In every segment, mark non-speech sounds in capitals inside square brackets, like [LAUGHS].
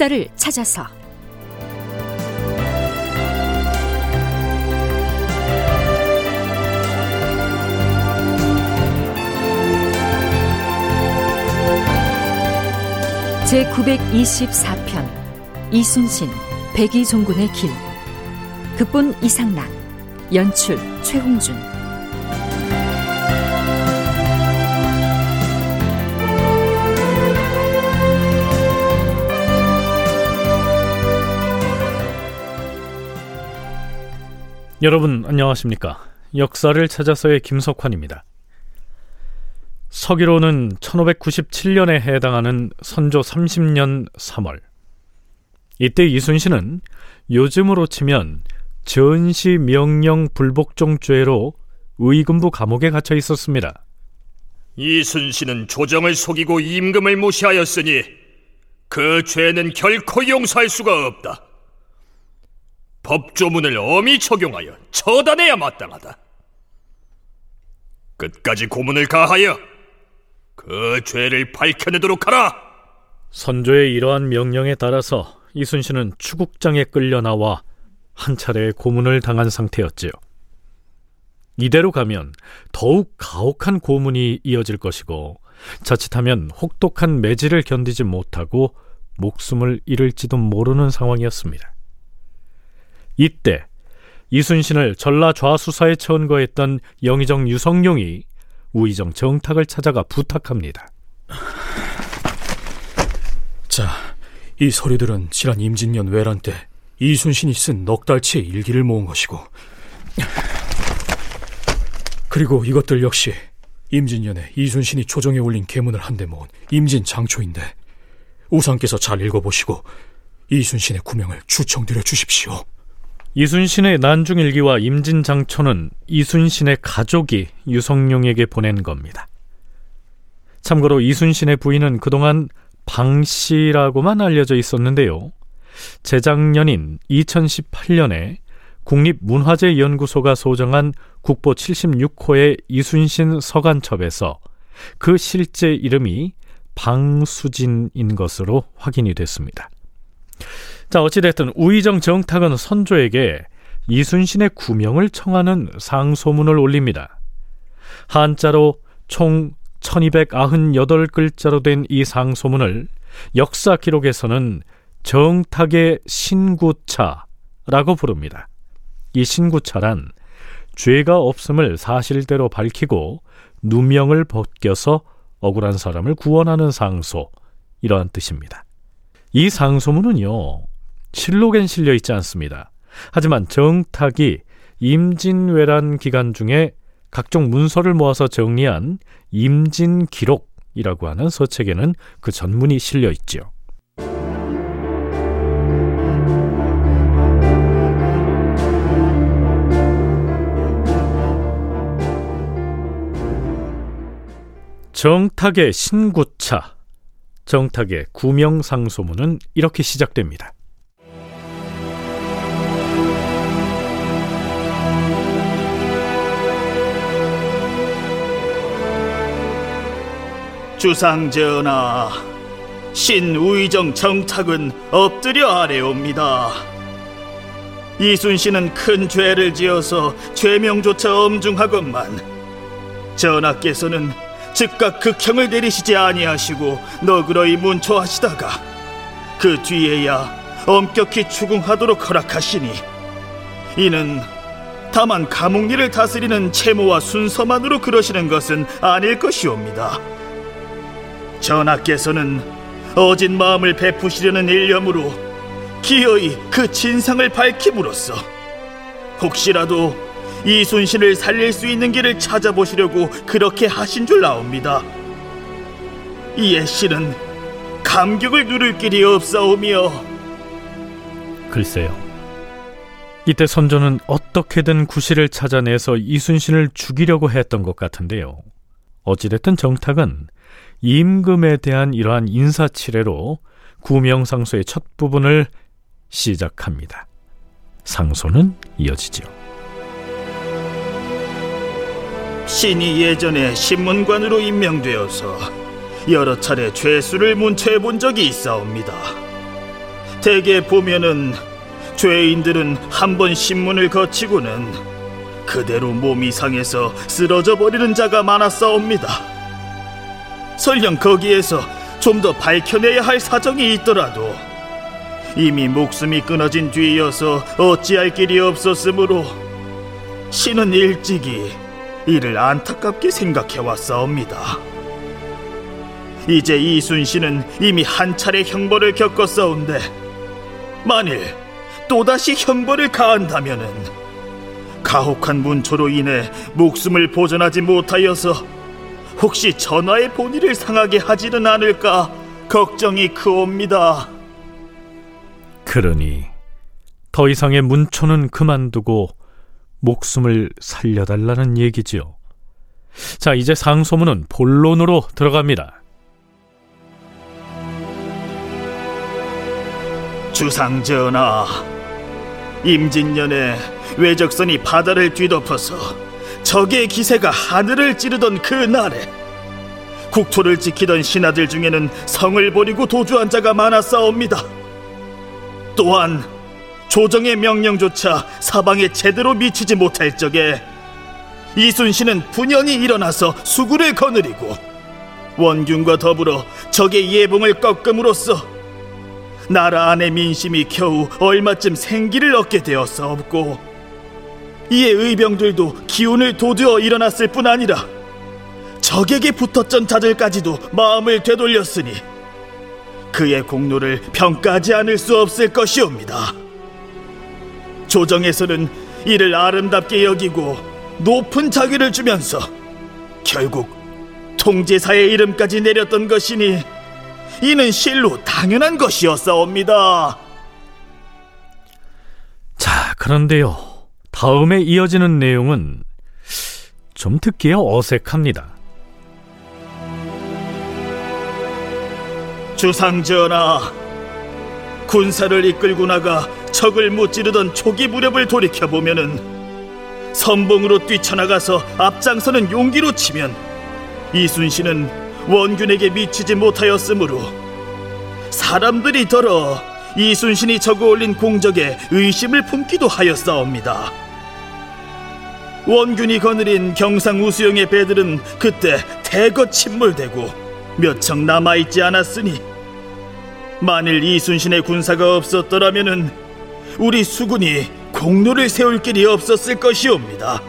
역사를 찾아서. 제 924편 이순신 백이종군의 길. 극본 이상락 연출 최홍준 여러분 안녕하십니까? 역사를 찾아서의 김석환입니다. 서기로는 1597년에 해당하는 선조 30년 3월 이때 이순신은 요즘으로 치면 전시 명령 불복종죄로 의금부 감옥에 갇혀 있었습니다. 이순신은 조정을 속이고 임금을 무시하였으니 그 죄는 결코 용서할 수가 없다. 법조문을 엄히 적용하여 처단해야 마땅하다. 끝까지 고문을 가하여 그 죄를 밝혀내도록 하라. 선조의 이러한 명령에 따라서 이순신은 추국장에 끌려 나와 한 차례 고문을 당한 상태였지요. 이대로 가면 더욱 가혹한 고문이 이어질 것이고 자칫하면 혹독한 매질을 견디지 못하고 목숨을 잃을지도 모르는 상황이었습니다. 이때 이순신을 전라 좌수사에 천거했던 영의정 유성룡이 우의정 정탁을 찾아가 부탁합니다. 자, 이 서류들은 지난 임진년 외란 때 이순신이 쓴 넉 달치의 일기를 모은 것이고 그리고 이것들 역시 임진년에 이순신이 조정에 올린 계문을 한데 모은 임진 장초인데 우상께서 잘 읽어보시고 이순신의 구명을 추청드려 주십시오. 이순신의 난중일기와 임진장초는 이순신의 가족이 유성룡에게 보낸 겁니다. 참고로 이순신의 부인은 그동안 방씨라고만 알려져 있었는데요. 재작년인 2018년에 국립문화재연구소가 소정한 국보 76호의 이순신 서간첩에서 그 실제 이름이 방수진인 것으로 확인이 됐습니다. 자, 어찌됐든 우의정 정탁은 선조에게 이순신의 구명을 청하는 상소문을 올립니다. 한자로 총 1298글자로 된 이 상소문을 역사 기록에서는 정탁의 신구차라고 부릅니다. 이 신구차란 죄가 없음을 사실대로 밝히고 누명을 벗겨서 억울한 사람을 구원하는 상소 이러한 뜻입니다. 이 상소문은요 실록엔 실려 있지 않습니다. 하지만 정탁이 임진왜란 기간 중에 각종 문서를 모아서 정리한 임진기록이라고 하는 서책에는 그 전문이 실려 있지요. 정탁의 신구차, 정탁의 구명상소문은 이렇게 시작됩니다. 주상전하, 신우의정 정탁은 엎드려 아래옵니다. 이순신은 큰 죄를 지어서 죄명조차 엄중하건만 전하께서는 즉각 극형을 내리시지 아니하시고 너그러이 문초하시다가 그 뒤에야 엄격히 추궁하도록 허락하시니 이는 다만 감옥리를 다스리는 채무와 순서만으로 그러시는 것은 아닐 것이옵니다. 전하께서는 어진 마음을 베푸시려는 일념으로 기어이 그 진상을 밝힘으로써 혹시라도 이순신을 살릴 수 있는 길을 찾아보시려고 그렇게 하신 줄 나옵니다. 이에 씨는 감격을 누릴 길이 없사오며 글쎄요. 이때 선조는 어떻게든 구실을 찾아내서 이순신을 죽이려고 했던 것 같은데요. 어찌됐든 정탁은 임금에 대한 이러한 인사치레로 구명상소의 첫 부분을 시작합니다. 상소는 이어지죠. 신이 예전에 신문관으로 임명되어서 여러 차례 죄수를 문초해 본 적이 있사옵니다. 대개 보면은 죄인들은 한 번 신문을 거치고는 그대로 몸이 상해서 쓰러져 버리는 자가 많았사옵니다. 설령 거기에서 좀 더 밝혀내야 할 사정이 있더라도 이미 목숨이 끊어진 뒤이어서 어찌할 길이 없었으므로 신은 일찍이 이를 안타깝게 생각해 왔사옵니다. 이제 이순신은 이미 한 차례 형벌을 겪었사온데 만일 또다시 형벌을 가한다면은 가혹한 문초로 인해 목숨을 보존하지 못하여서 혹시 전하의 본의를 상하게 하지는 않을까 걱정이 크옵니다. 그러니 더 이상의 문초는 그만두고 목숨을 살려달라는 얘기지요. 자, 이제 상소문은 본론으로 들어갑니다. 주상전하, 임진년에 외적선이 바다를 뒤덮어서 적의 기세가 하늘을 찌르던 그 날에 국토를 지키던 신하들 중에는 성을 버리고 도주한 자가 많았사옵니다. 또한 조정의 명령조차 사방에 제대로 미치지 못할 적에 이순신은 분연히 일어나서 수구를 거느리고 원균과 더불어 적의 예봉을 꺾음으로써 나라 안의 민심이 겨우 얼마쯤 생기를 얻게 되었사옵고 이에 의병들도 기운을 도두어 일어났을 뿐 아니라 적에게 붙었던 자들까지도 마음을 되돌렸으니 그의 공로를 평가하지 않을 수 없을 것이옵니다. 조정에서는 이를 아름답게 여기고 높은 자기를 주면서 결국 통제사의 이름까지 내렸던 것이니 이는 실로 당연한 것이었사옵니다. 자, 그런데요. 다음에 이어지는 내용은 좀 듣기에 어색합니다. 주상전하, 군사를 이끌고 나가 적을 무찌르던 초기 무렵을 돌이켜 보면은 선봉으로 뛰쳐나가서 앞장서는 용기로 치면 이순신은 원균에게 미치지 못하였으므로 사람들이 더러 이순신이 적어 올린 공적에 의심을 품기도 하였사옵니다. 원균이 거느린 경상 우수영의 배들은 그때 대거 침몰되고 몇 척 남아있지 않았으니 만일 이순신의 군사가 없었더라면은 우리 수군이 공로를 세울 길이 없었을 것이옵니다.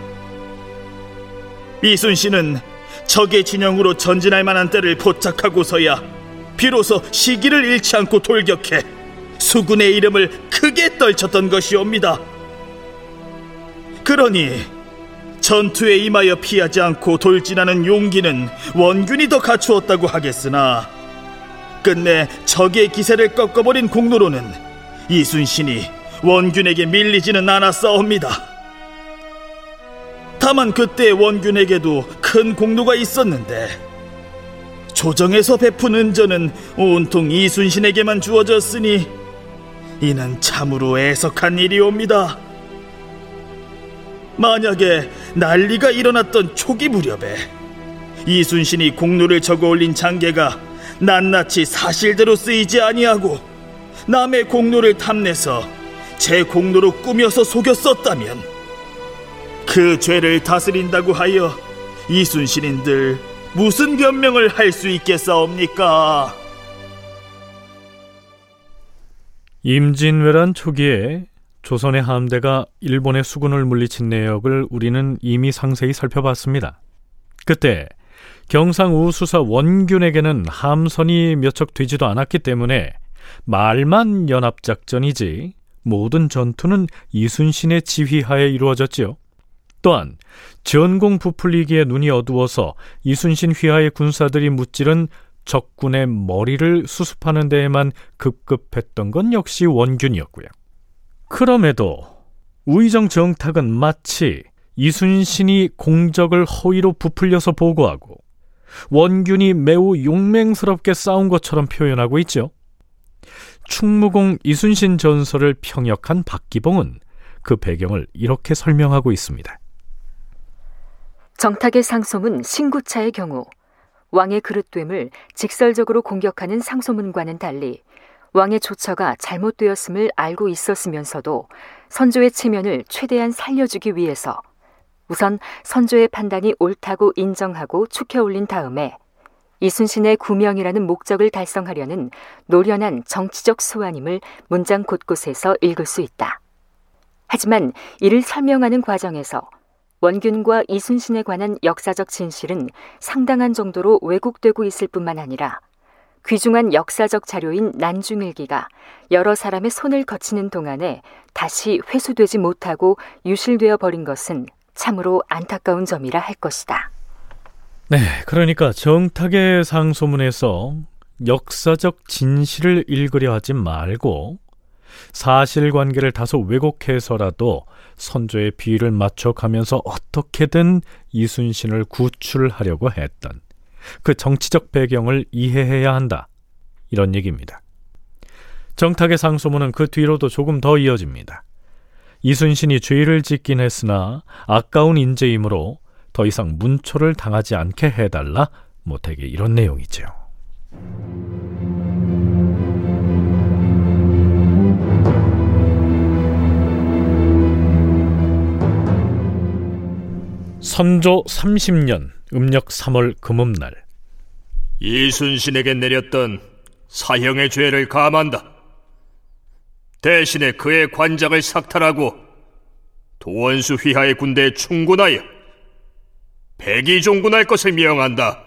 이순신은 적의 진영으로 전진할 만한 때를 포착하고서야 비로소 시기를 잃지 않고 돌격해 수군의 이름을 크게 떨쳤던 것이옵니다. 그러니 전투에 임하여 피하지 않고 돌진하는 용기는 원균이 더 갖추었다고 하겠으나 끝내 적의 기세를 꺾어버린 공로로는 이순신이 원균에게 밀리지는 않았사옵니다. 다만 그때 원균에게도 큰 공로가 있었는데 조정에서 베푼 은전은 온통 이순신에게만 주어졌으니 이는 참으로 애석한 일이옵니다. 만약에 난리가 일어났던 초기 무렵에 이순신이 공로를 적어 올린 장계가 낱낱이 사실대로 쓰이지 아니하고 남의 공로를 탐내서 제 공로로 꾸며서 속였었다면 그 죄를 다스린다고 하여 이순신인들 무슨 변명을 할 수 있겠사옵니까? 임진왜란 초기에 조선의 함대가 일본의 수군을 물리친 내역을 우리는 이미 상세히 살펴봤습니다. 그때 경상 우 수사 원균에게는 함선이 몇 척 되지도 않았기 때문에 말만 연합작전이지 모든 전투는 이순신의 지휘하에 이루어졌지요. 또한 전공 부풀리기에 눈이 어두워서 이순신 휘하의 군사들이 무찌른 적군의 머리를 수습하는 데에만 급급했던 건 역시 원균이었고요. 그럼에도 우의정 정탁은 마치 이순신이 공적을 허위로 부풀려서 보고하고 원균이 매우 용맹스럽게 싸운 것처럼 표현하고 있죠. 충무공 이순신 전설을 평역한 박기봉은 그 배경을 이렇게 설명하고 있습니다. 정탁의 상소문 신구차의 경우 왕의 그릇됨을 직설적으로 공격하는 상소문과는 달리 왕의 조처가 잘못되었음을 알고 있었으면서도 선조의 체면을 최대한 살려주기 위해서 우선 선조의 판단이 옳다고 인정하고 축혀 올린 다음에 이순신의 구명이라는 목적을 달성하려는 노련한 정치적 소환임을 문장 곳곳에서 읽을 수 있다. 하지만 이를 설명하는 과정에서 원균과 이순신에 관한 역사적 진실은 상당한 정도로 왜곡되고 있을 뿐만 아니라 귀중한 역사적 자료인 난중일기가 여러 사람의 손을 거치는 동안에 다시 회수되지 못하고 유실되어 버린 것은 참으로 안타까운 점이라 할 것이다. 네, 그러니까 정탁의 상소문에서 역사적 진실을 읽으려 하지 말고 사실관계를 다소 왜곡해서라도 선조의 비위를 맞춰가면서 어떻게든 이순신을 구출하려고 했던 그 정치적 배경을 이해해야 한다. 이런 얘기입니다. 정탁의 상소문은 그 뒤로도 조금 더 이어집니다. 이순신이 죄를 짓긴 했으나 아까운 인재이므로 더 이상 문초를 당하지 않게 해달라 못하게 이런 내용이죠. 선조 30년 음력 3월 금음날 이순신에게 내렸던 사형의 죄를 감한다. 대신에 그의 관장을 삭탈하고 도원수 휘하의 군대에 충군하여 백이종군할 것을 명한다.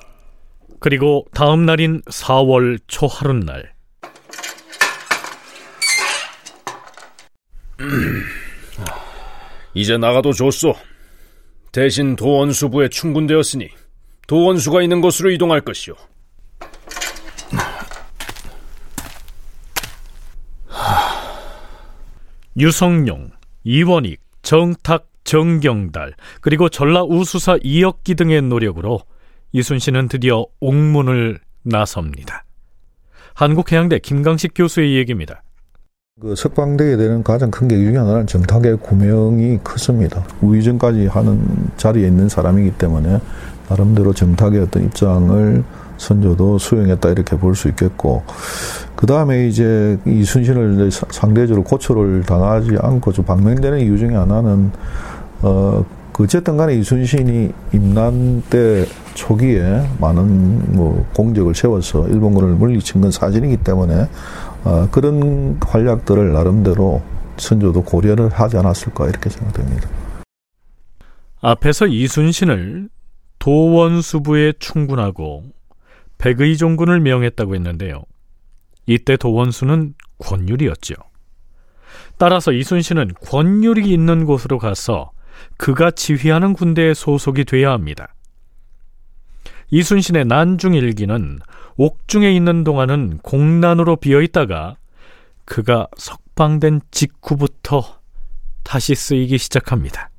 그리고 다음 날인 4월 초하룻날 이제 나가도 좋소. 대신 도원수부에 충군되었으니 도원수가 있는 곳으로 이동할 것이오. 유성룡, 이원익, 정탁, 정경달, 그리고 전라 우수사 이역기 등의 노력으로 이순신은 드디어 옥문을 나섭니다. 한국해양대 김강식 교수의 얘기입니다. 그 석방되게 되는 가장 큰 계기 중에 하나는 정탁의 구명이 컸습니다. 우의전까지 하는 자리에 있는 사람이기 때문에 나름대로 정탁의 어떤 입장을 선조도 수용했다 이렇게 볼 수 있겠고 그 다음에 이제 이순신을 상대적으로 고초를 당하지 않고 좀 방명되는 이유 중에 하나는 어 어쨌든 간에 이순신이 임난 때 초기에 많은 뭐 공적을 세워서 일본군을 물리친 건 사실이기 때문에 어, 그런 활약들을 나름대로 선조도 고려를 하지 않았을까 이렇게 생각됩니다. 앞에서 이순신을 도원수부에 충군하고 백의종군을 명했다고 했는데요. 이때 도원수는 권율이었죠. 따라서 이순신은 권율이 있는 곳으로 가서 그가 지휘하는 군대에 소속이 돼야 합니다. 이순신의 난중일기는 옥중에 있는 동안은 공난으로 비어 있다가 그가 석방된 직후부터 다시 쓰이기 시작합니다.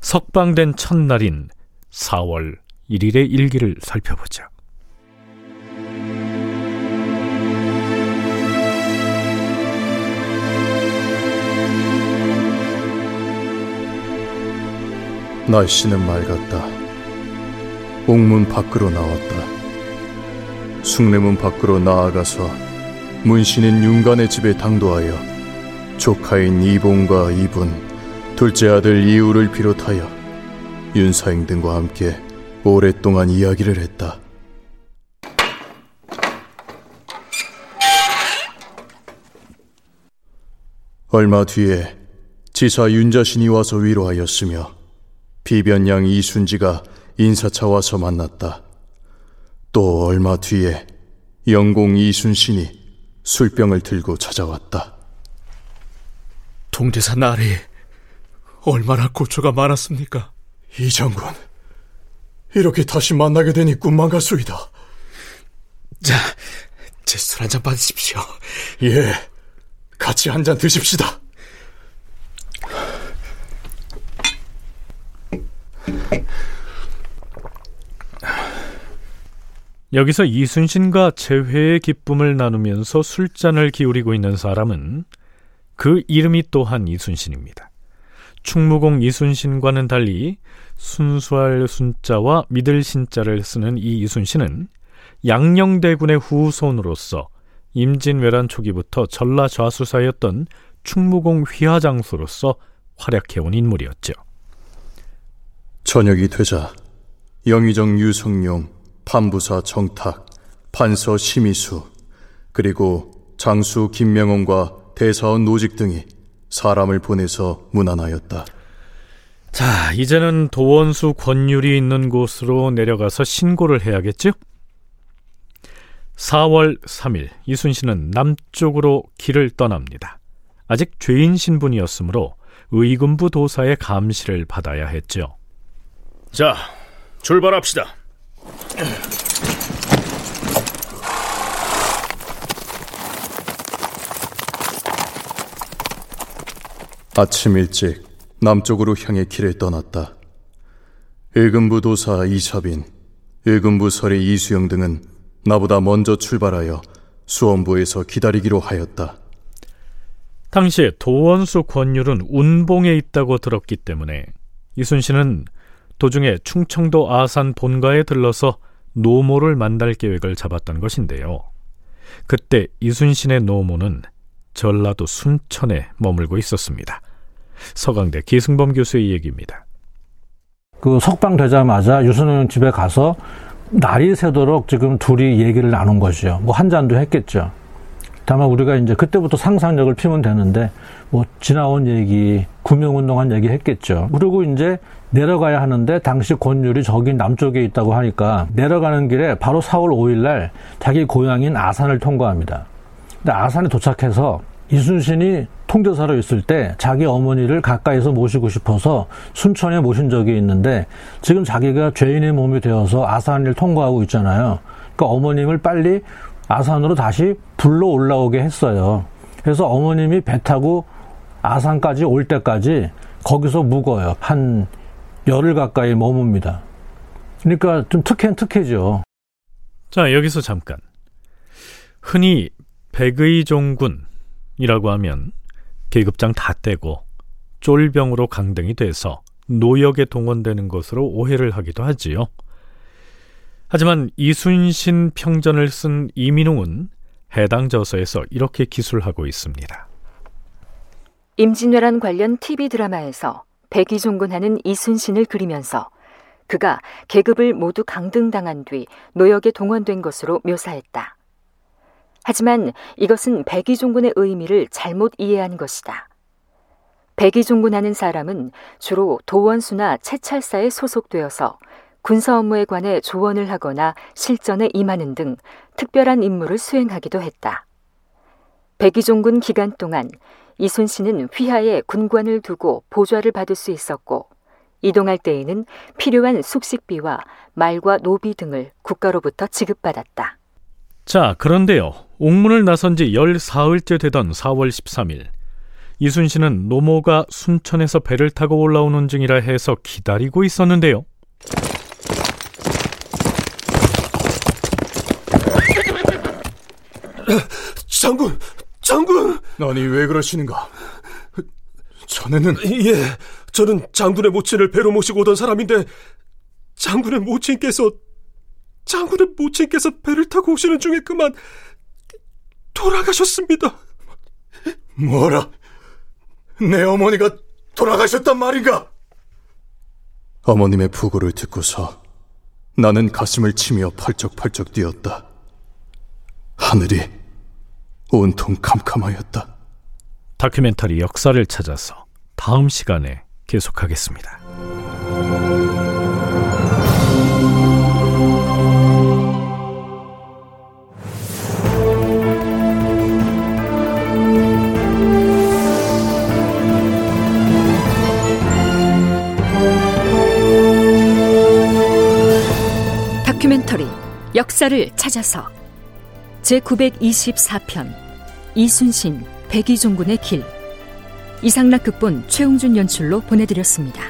석방된 첫날인 4월 1일의 일기를 살펴보죠. 날씨는 맑았다. 옥문 밖으로 나왔다. 숭례문 밖으로 나아가서 문신인 윤간의 집에 당도하여 조카인 이봉과 이분, 둘째 아들 이우를 비롯하여 윤사행 등과 함께 오랫동안 이야기를 했다. 얼마 뒤에 지사 윤자신이 와서 위로하였으며 비변양 이순지가 인사차 와서 만났다. 또 얼마 뒤에 영공 이순신이 술병을 들고 찾아왔다. 동대사 나리 얼마나 고초가 많았습니까? 이 장군, 이렇게 다시 만나게 되니 꿈만 같소이다. 자, 제 술 한 잔 받으십시오. 예, 같이 한 잔 드십시다. [LAUGHS] 여기서 이순신과 재회의 기쁨을 나누면서 술잔을 기울이고 있는 사람은 그 이름이 또한 이순신입니다. 충무공 이순신과는 달리 순수할 순자와 믿을 신자를 쓰는 이 이순신은 양녕대군의 후손으로서 임진왜란 초기부터 전라 좌수사였던 충무공 휘하장수로서 활약해온 인물이었죠. 저녁이 되자 영의정 유성룡, 판부사 정탁, 판서 심의수, 그리고 장수 김명원과 대사원 노직 등이 사람을 보내서 문안하였다. 자, 이제는 도원수 권율이 있는 곳으로 내려가서 신고를 해야겠죠? 4월 3일 이순신은 남쪽으로 길을 떠납니다. 아직 죄인 신분이었으므로 의금부 도사의 감시를 받아야 했죠. 자, 출발합시다. 아침 일찍 남쪽으로 향해 길을 떠났다. 의금부 도사 이섭인, 의금부 설의 이수영 등은 나보다 먼저 출발하여 수원부에서 기다리기로 하였다. 당시에 도원수 권율은 운봉에 있다고 들었기 때문에 이순신은 도중에 충청도 아산 본가에 들러서 노모를 만날 계획을 잡았던 것인데요. 그때 이순신의 노모는 전라도 순천에 머물고 있었습니다. 서강대 기승범 교수의 얘기입니다. 그 석방 되자마자 유순은 집에 가서 날이 새도록 지금 둘이 얘기를 나눈 것이죠. 뭐한 잔도 했겠죠. 다만 우리가 이제 그때부터 상상력을 피면 되는데 뭐 지나온 얘기, 구명운동한 얘기 했겠죠. 그리고 이제 내려가야 하는데 당시 권율이 저기 남쪽에 있다고 하니까 내려가는 길에 바로 4월 5일 날 자기 고향인 아산을 통과합니다. 근데 아산에 도착해서 이순신이 통제사로 있을 때 자기 어머니를 가까이서 모시고 싶어서 순천에 모신 적이 있는데 지금 자기가 죄인의 몸이 되어서 아산을 통과하고 있잖아요. 그러니까 어머님을 빨리 아산으로 다시 불러 올라오게 했어요. 그래서 어머님이 배 타고 아산까지 올 때까지 거기서 묵어요. 한 열흘 가까이 머뭅니다. 그러니까 좀 특혜는 특혜죠. 자, 여기서 잠깐. 흔히 백의종군이라고 하면 계급장 다 떼고 쫄병으로 강등이 돼서 노역에 동원되는 것으로 오해를 하기도 하지요. 하지만 이순신 평전을 쓴 이민웅은 해당 저서에서 이렇게 기술하고 있습니다. 임진왜란 관련 TV 드라마에서 백의종군하는 이순신을 그리면서 그가 계급을 모두 강등당한 뒤 노역에 동원된 것으로 묘사했다. 하지만 이것은 백의종군의 의미를 잘못 이해한 것이다. 백의종군하는 사람은 주로 도원수나 채찰사에 소속되어서 군사 업무에 관해 조언을 하거나 실전에 임하는 등 특별한 임무를 수행하기도 했다. 백의종군 기간 동안 이순신은 휘하에 군관을 두고 보좌를 받을 수 있었고 이동할 때에는 필요한 숙식비와 말과 노비 등을 국가로부터 지급받았다. 자, 그런데요. 옥문을 나선 지 14흘째 되던 4월 13일 이순신은 노모가 순천에서 배를 타고 올라오는 중이라 해서 기다리고 있었는데요. 장군, 장군! 아니 왜 그러시는가? 전에는 예, 저는 장군의 모친을 배로 모시고 오던 사람인데 장군의 모친께서 장군의 모친께서 배를 타고 오시는 중에 그만 돌아가셨습니다. 뭐라? 내 어머니가 돌아가셨단 말인가? 어머님의 부고를 듣고서 나는 가슴을 치며 펄쩍펄쩍 뛰었다. 하늘이 온통 캄캄하였다. 다큐멘터리 역사를 찾아서 다음 시간에 계속하겠습니다. 다큐멘터리 역사를 찾아서 제924편 이순신 백의종군의 길 이상락 극본 최웅준 연출로 보내드렸습니다.